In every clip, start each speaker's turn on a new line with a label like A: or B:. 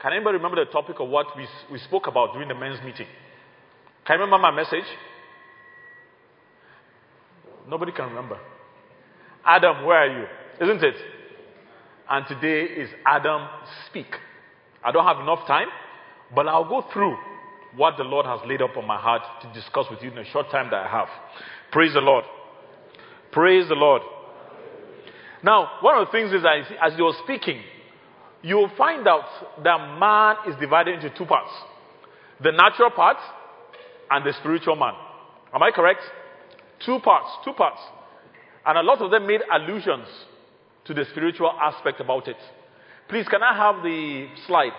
A: Can anybody remember the topic of what we, we spoke about during the men's meeting? Can you remember my message? Nobody can remember. Adam, where are you? Isn't it? And today is Adam Speak. I don't have enough time, but I'll go through what the Lord has laid up on my heart to discuss with you in the short time that I have. Praise the Lord. Praise the Lord. Now, one of the things is that as you're speaking, you will find out that man is divided into two parts the natural part and the spiritual man. Am I correct? Two parts, two parts. And a lot of them made allusions to the spiritual aspect about it. Please, can I have the slide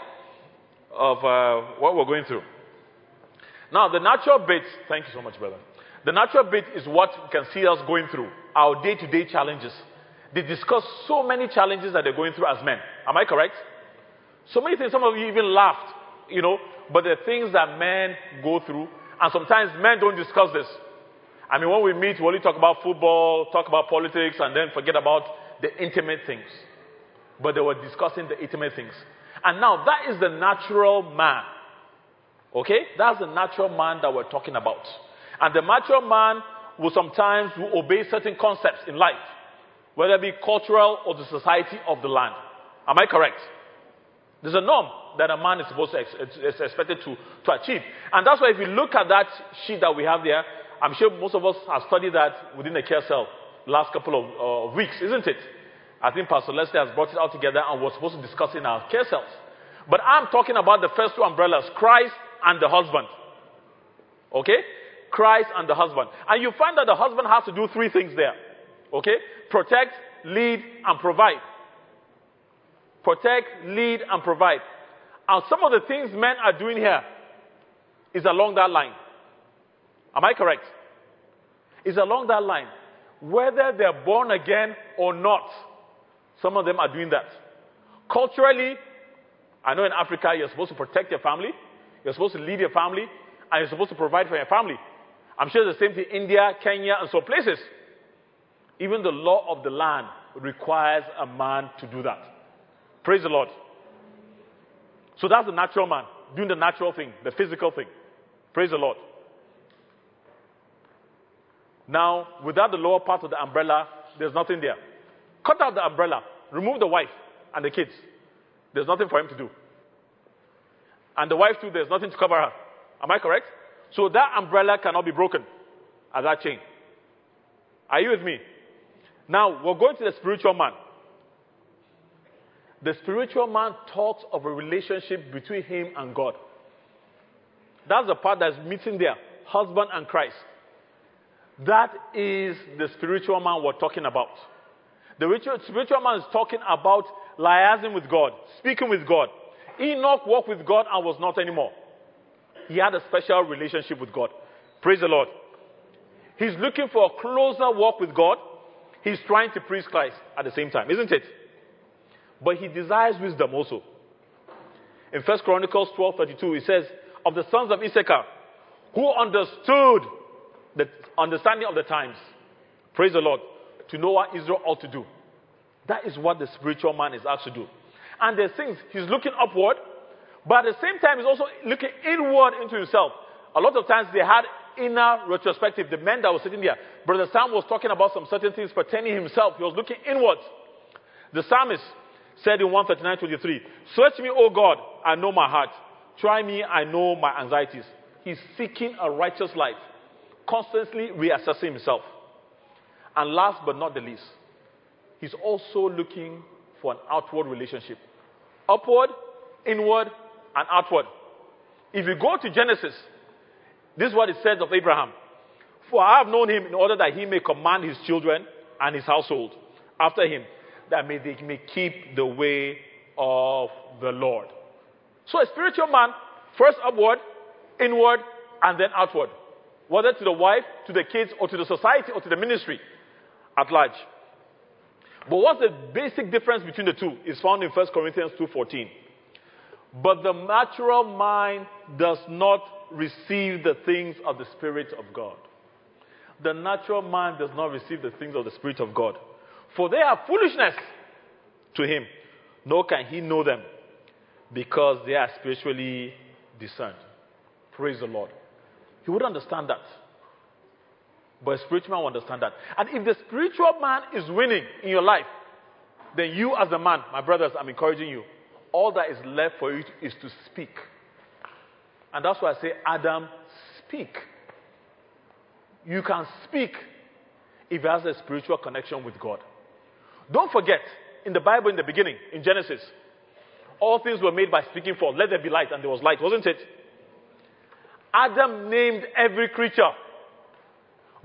A: of uh, what we're going through? Now, the natural bit, thank you so much, brother. The natural bit is what you can see us going through, our day to day challenges. They discuss so many challenges that they're going through as men. Am I correct? So many things, some of you even laughed, you know, but the things that men go through, and sometimes men don't discuss this. I mean, when we meet, we only talk about football, talk about politics, and then forget about the intimate things. But they were discussing the intimate things. And now that is the natural man. Okay? That's the natural man that we're talking about. And the natural man will sometimes will obey certain concepts in life whether it be cultural or the society of the land. Am I correct? There's a norm that a man is supposed to is expected to, to achieve. And that's why if you look at that sheet that we have there, I'm sure most of us have studied that within the care cell last couple of uh, weeks, isn't it? I think Pastor Leslie has brought it all together and we're supposed to discuss it in our care cells. But I'm talking about the first two umbrellas, Christ and the husband. Okay? Christ and the husband. And you find that the husband has to do three things there. Okay? Protect, lead, and provide. Protect, lead, and provide. And some of the things men are doing here is along that line. Am I correct? Is along that line. Whether they're born again or not, some of them are doing that. Culturally, I know in Africa you're supposed to protect your family, you're supposed to lead your family, and you're supposed to provide for your family. I'm sure the same thing in India, Kenya, and some places. Even the law of the land requires a man to do that. Praise the Lord. So that's the natural man, doing the natural thing, the physical thing. Praise the Lord. Now, without the lower part of the umbrella, there's nothing there. Cut out the umbrella, remove the wife and the kids. There's nothing for him to do. And the wife, too, there's nothing to cover her. Am I correct? So that umbrella cannot be broken as that chain. Are you with me? Now, we're going to the spiritual man. The spiritual man talks of a relationship between him and God. That's the part that's meeting there husband and Christ. That is the spiritual man we're talking about. The spiritual man is talking about liaising with God, speaking with God. Enoch walked with God and was not anymore. He had a special relationship with God. Praise the Lord. He's looking for a closer walk with God He's trying to preach Christ at the same time, isn't it? But he desires wisdom also. In 1 Chronicles 12:32, he says, "Of the sons of Issachar, who understood the understanding of the times, praise the Lord, to know what Israel ought to do." That is what the spiritual man is asked to do. And there's things he's looking upward, but at the same time he's also looking inward into himself. A lot of times they had inner retrospective. The men that were sitting there, Brother Sam was talking about some certain things pertaining himself. He was looking inwards. The psalmist said in 139:23, "Search me, O God, I know my heart. Try me, I know my anxieties." He's seeking a righteous life, constantly reassessing himself. And last but not the least, he's also looking for an outward relationship. Upward, inward, and outward. If you go to Genesis, this is what it says of Abraham. For I have known him in order that he may command his children and his household after him, that may they may keep the way of the Lord. So a spiritual man, first upward, inward, and then outward. Whether to the wife, to the kids, or to the society, or to the ministry at large. But what's the basic difference between the two is found in 1 Corinthians 2.14. But the natural mind does not receive the things of the Spirit of God. The natural man does not receive the things of the Spirit of God. For they are foolishness to him, nor can he know them, because they are spiritually discerned. Praise the Lord. He would understand that. But a spiritual man will understand that. And if the spiritual man is winning in your life, then you, as a man, my brothers, I'm encouraging you. All that is left for you is to speak. And that's why I say, Adam, speak. You can speak if he has a spiritual connection with God. Don't forget, in the Bible, in the beginning, in Genesis, all things were made by speaking forth. Let there be light, and there was light, wasn't it? Adam named every creature.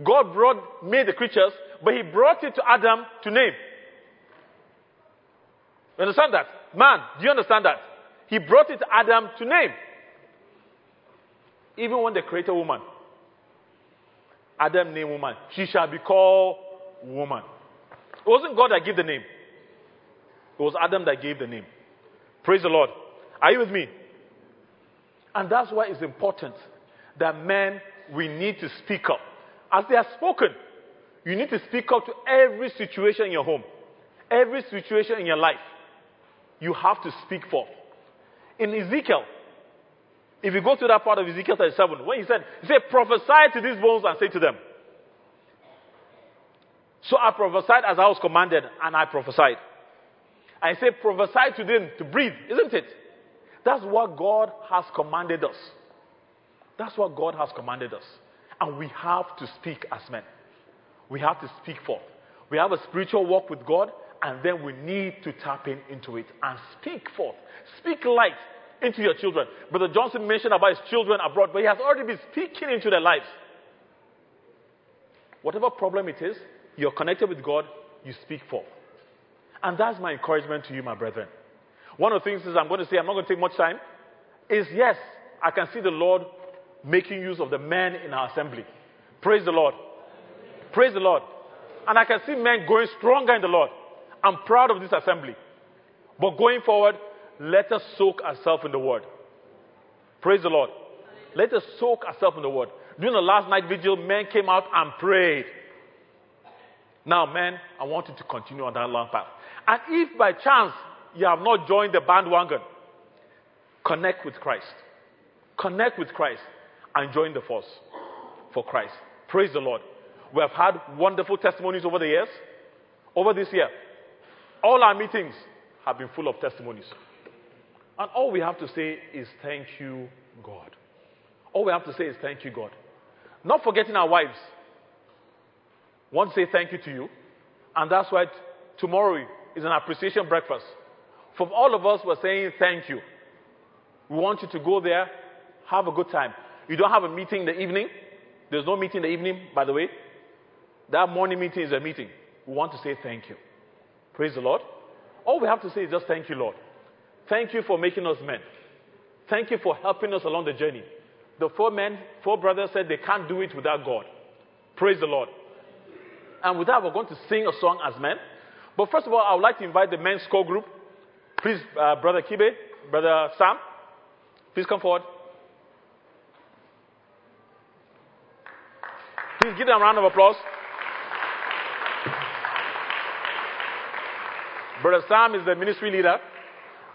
A: God brought, made the creatures, but he brought it to Adam to name. You understand that? Man, do you understand that? He brought it to Adam to name. Even when they created woman, Adam named woman. She shall be called woman. It wasn't God that gave the name. It was Adam that gave the name. Praise the Lord. Are you with me? And that's why it's important that men, we need to speak up. As they are spoken, you need to speak up to every situation in your home, every situation in your life. You have to speak forth. In Ezekiel, if you go to that part of Ezekiel 37, when he said, he said, prophesy to these bones and say to them. So I prophesied as I was commanded, and I prophesied. I say prophesy to them to breathe, isn't it? That's what God has commanded us. That's what God has commanded us. And we have to speak as men. We have to speak forth. We have a spiritual walk with God, and then we need to tap in into it and speak forth. Speak light into your children. Brother Johnson mentioned about his children abroad, but he has already been speaking into their lives. Whatever problem it is, you're connected with God, you speak for. And that's my encouragement to you, my brethren. One of the things is I'm going to say, I'm not going to take much time, is yes, I can see the Lord making use of the men in our assembly. Praise the Lord. Praise the Lord. And I can see men going stronger in the Lord. I'm proud of this assembly. But going forward, let us soak ourselves in the word. Praise the Lord. Let us soak ourselves in the word. During the last night vigil, men came out and prayed. Now, men, I want you to continue on that long path. And if by chance you have not joined the bandwagon, connect with Christ. Connect with Christ and join the force for Christ. Praise the Lord. We have had wonderful testimonies over the years. Over this year, all our meetings have been full of testimonies. And all we have to say is thank you, God. All we have to say is thank you, God. Not forgetting our wives. Want to say thank you to you. And that's why t- tomorrow is an appreciation breakfast. From all of us, we're saying thank you. We want you to go there, have a good time. You don't have a meeting in the evening. There's no meeting in the evening, by the way. That morning meeting is a meeting. We want to say thank you. Praise the Lord. All we have to say is just thank you, Lord. Thank you for making us men. Thank you for helping us along the journey. The four men, four brothers said they can't do it without God. Praise the Lord. And with that, we're going to sing a song as men. But first of all, I would like to invite the men's core group. Please, uh, Brother Kibe, Brother Sam, please come forward. Please give them a round of applause. Brother Sam is the ministry leader.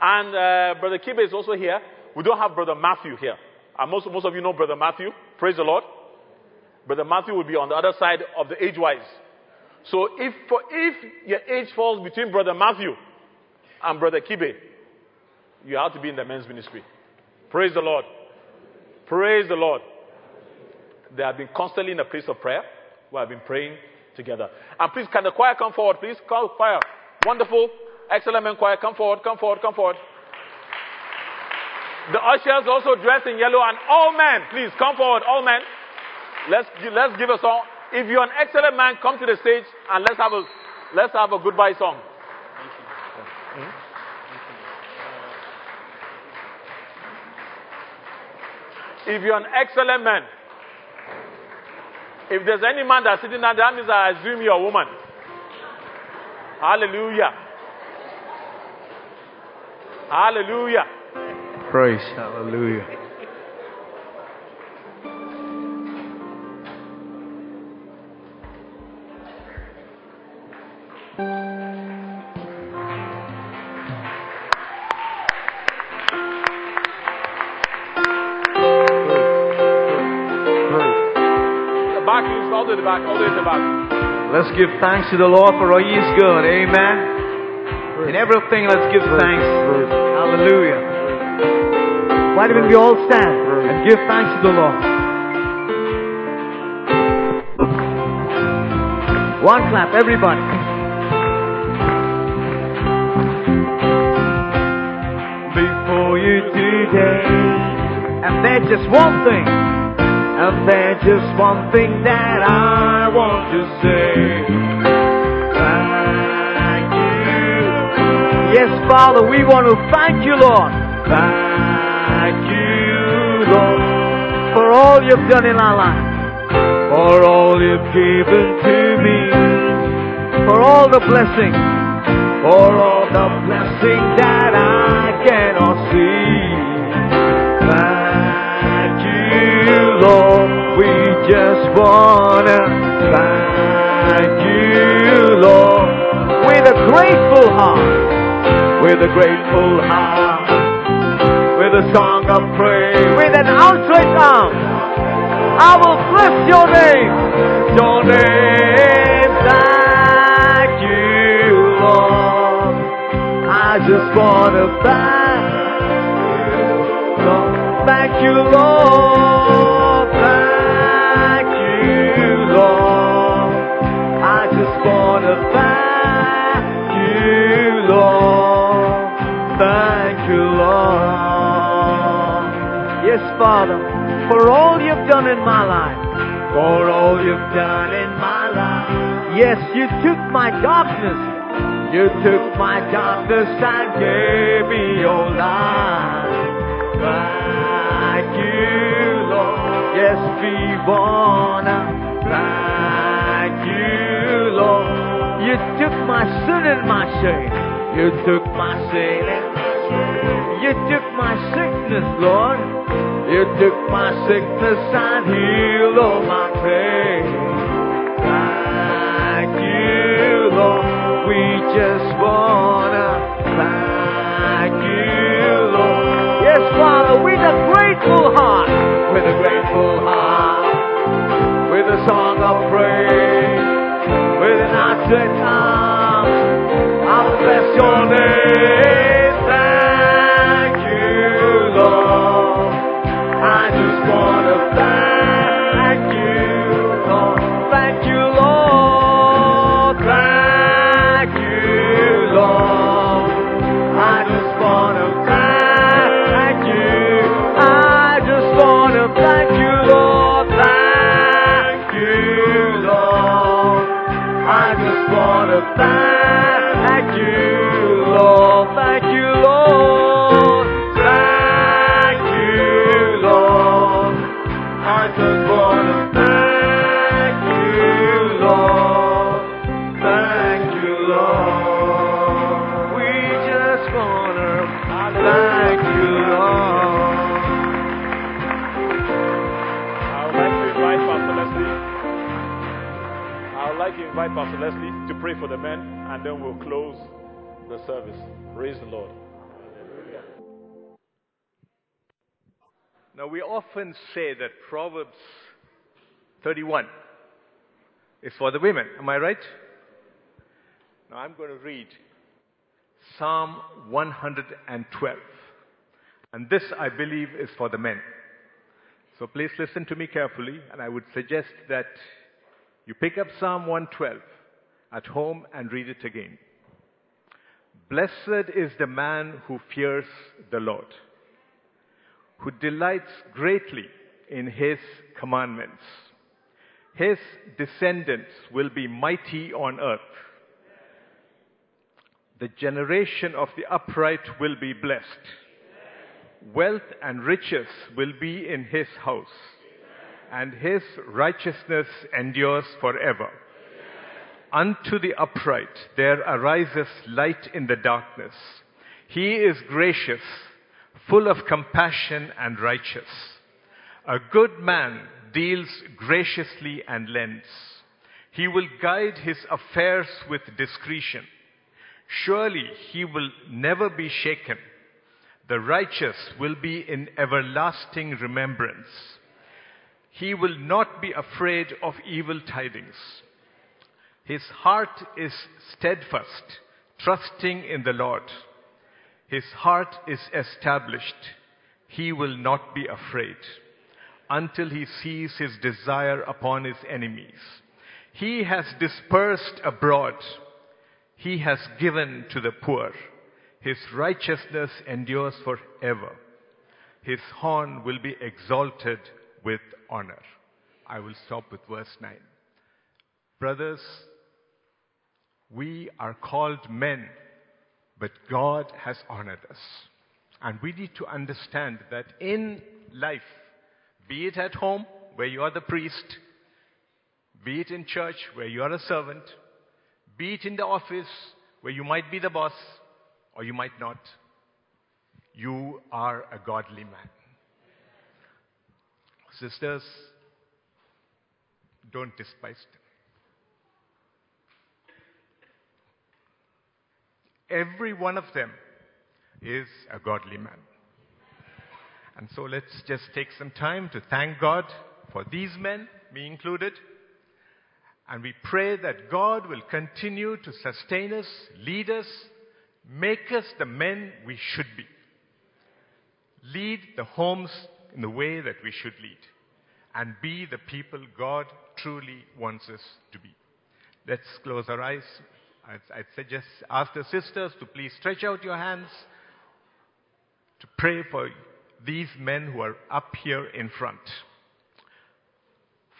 A: And uh, Brother Kibe is also here. We don't have Brother Matthew here. And most, most of you know Brother Matthew. Praise the Lord. Brother Matthew will be on the other side of the age wise. So if, for, if your age falls between Brother Matthew and Brother Kibe, you have to be in the men's ministry. Praise the Lord. Praise the Lord. They have been constantly in a place of prayer. We have been praying together. And please, can the choir come forward, please? Call choir. Wonderful. Excellent men choir. Come forward, come forward, come forward. The ushers also dressed in yellow and all men, please come forward, all men. Let's, let's give a song. If you're an excellent man, come to the stage and let's have a, let's have a goodbye song. If you're an excellent man, if there's any man that's sitting down, that means I assume you're a woman. Hallelujah. Hallelujah.
B: Praise. Hallelujah. Let's give thanks to the Lord for all He's good. Amen. In everything, let's give thanks. Hallelujah. Why don't we all stand and give thanks to the Lord? One clap, everybody. Before you today, and there's just one thing, and there's just one thing that I want to say. Yes, Father, we want to thank you, Lord. Thank you, Lord, for all you've done in our life, for all you've given to me, for all the blessings, for all the blessings that I cannot see. Thank you, Lord. We just wanna thank you, Lord, with a grateful heart, with a grateful heart, with a song of praise, with an outstretched arm. I will bless your name, your name. Thank you, Lord. I just wanna thank you, Lord. Thank you, Lord. Thank you, Lord. I just wanna thank you, Lord. Father, for all you've done in my life, for all you've done in my life. Yes, you took my darkness, you took my darkness and gave me your light. Thank you, Lord. Yes, we wanna thank you, Lord. You took my sin and my shame. You took my sin and my shame. You took my sickness, Lord. You took my sickness and healed all my pain. Thank you, Lord. We just wanna thank you, Lord. Yes, Father, with a grateful heart, with a grateful heart, with a song of praise, with an outstretched
A: invite Pastor Leslie to pray for the men, and then we'll close the service. Praise the Lord.
C: Now, we often say that Proverbs 31 is for the women. Am I right? Now, I'm going to read Psalm 112. And this, I believe, is for the men. So please listen to me carefully, and I would suggest that you pick up Psalm 112 at home and read it again. Blessed is the man who fears the Lord who delights greatly in his commandments. His descendants will be mighty on earth. The generation of the upright will be blessed. Wealth and riches will be in his house, and his righteousness endures forever. Unto the upright there arises light in the darkness. He is gracious full of compassion and righteous. A good man deals graciously and lends. He will guide his affairs with discretion. Surely he will never be shaken. The righteous will be in everlasting remembrance. He will not be afraid of evil tidings. His heart is steadfast, trusting in the Lord. His heart is established. He will not be afraid until he sees his desire upon his enemies. He has dispersed abroad. He has given to the poor. His righteousness endures forever. His horn will be exalted with honor. I will stop with verse 9. Brothers, we are called men, but God has honored us. And we need to understand that in life, be it at home, where you are the priest, be it in church, where you are a servant, be it in the office, where you might be the boss, or you might not, you are a godly man. Sisters, don't despise them. Every one of them is a godly man. And so let's just take some time to thank God for these men, me included. And we pray that God will continue to sustain us, lead us, make us the men we should be. Lead the homes in the way that we should lead. And be the people God truly wants us to be. Let's close our eyes. I'd, I'd suggest, ask the sisters to please stretch out your hands to pray for these men who are up here in front.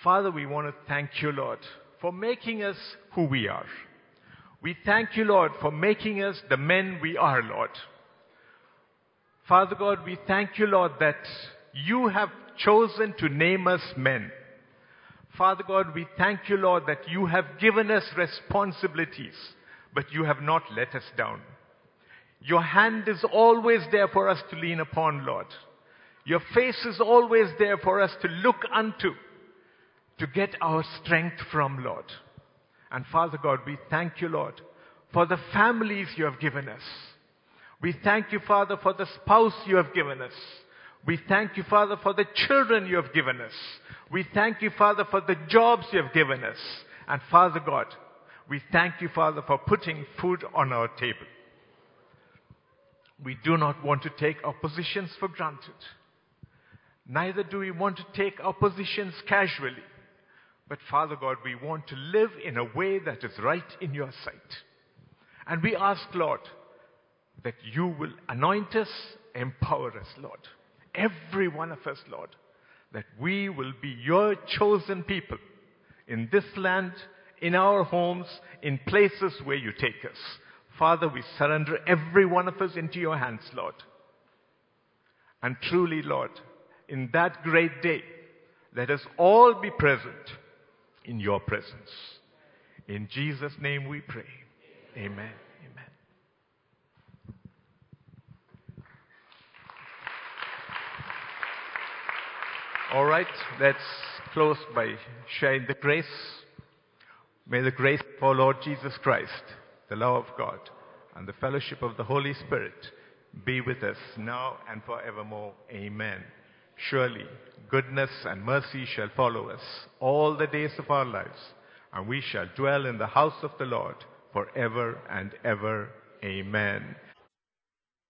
C: Father, we want to thank you, Lord, for making us who we are. We thank you, Lord, for making us the men we are, Lord. Father God, we thank you, Lord, that you have chosen to name us men. Father God, we thank you, Lord, that you have given us responsibilities, but you have not let us down. Your hand is always there for us to lean upon, Lord. Your face is always there for us to look unto, to get our strength from, Lord. And Father God, we thank you, Lord, for the families you have given us. We thank you, Father, for the spouse you have given us. We thank you, Father, for the children you have given us. We thank you, Father, for the jobs you have given us. And Father God, we thank you, Father, for putting food on our table. We do not want to take our positions for granted. Neither do we want to take our positions casually. But Father God, we want to live in a way that is right in your sight. And we ask, Lord, that you will anoint us, empower us, Lord. Every one of us, Lord. That we will be your chosen people in this land, in our homes, in places where you take us. Father, we surrender every one of us into your hands, Lord. And truly, Lord, in that great day, let us all be present in your presence. In Jesus' name we pray. Amen. Amen. All right, let's close by sharing the grace. May the grace of our Lord Jesus Christ, the love of God, and the fellowship of the Holy Spirit be with us now and forevermore. Amen. Surely goodness and mercy shall follow us all the days of our lives, and we shall dwell in the house of the Lord forever and ever. Amen.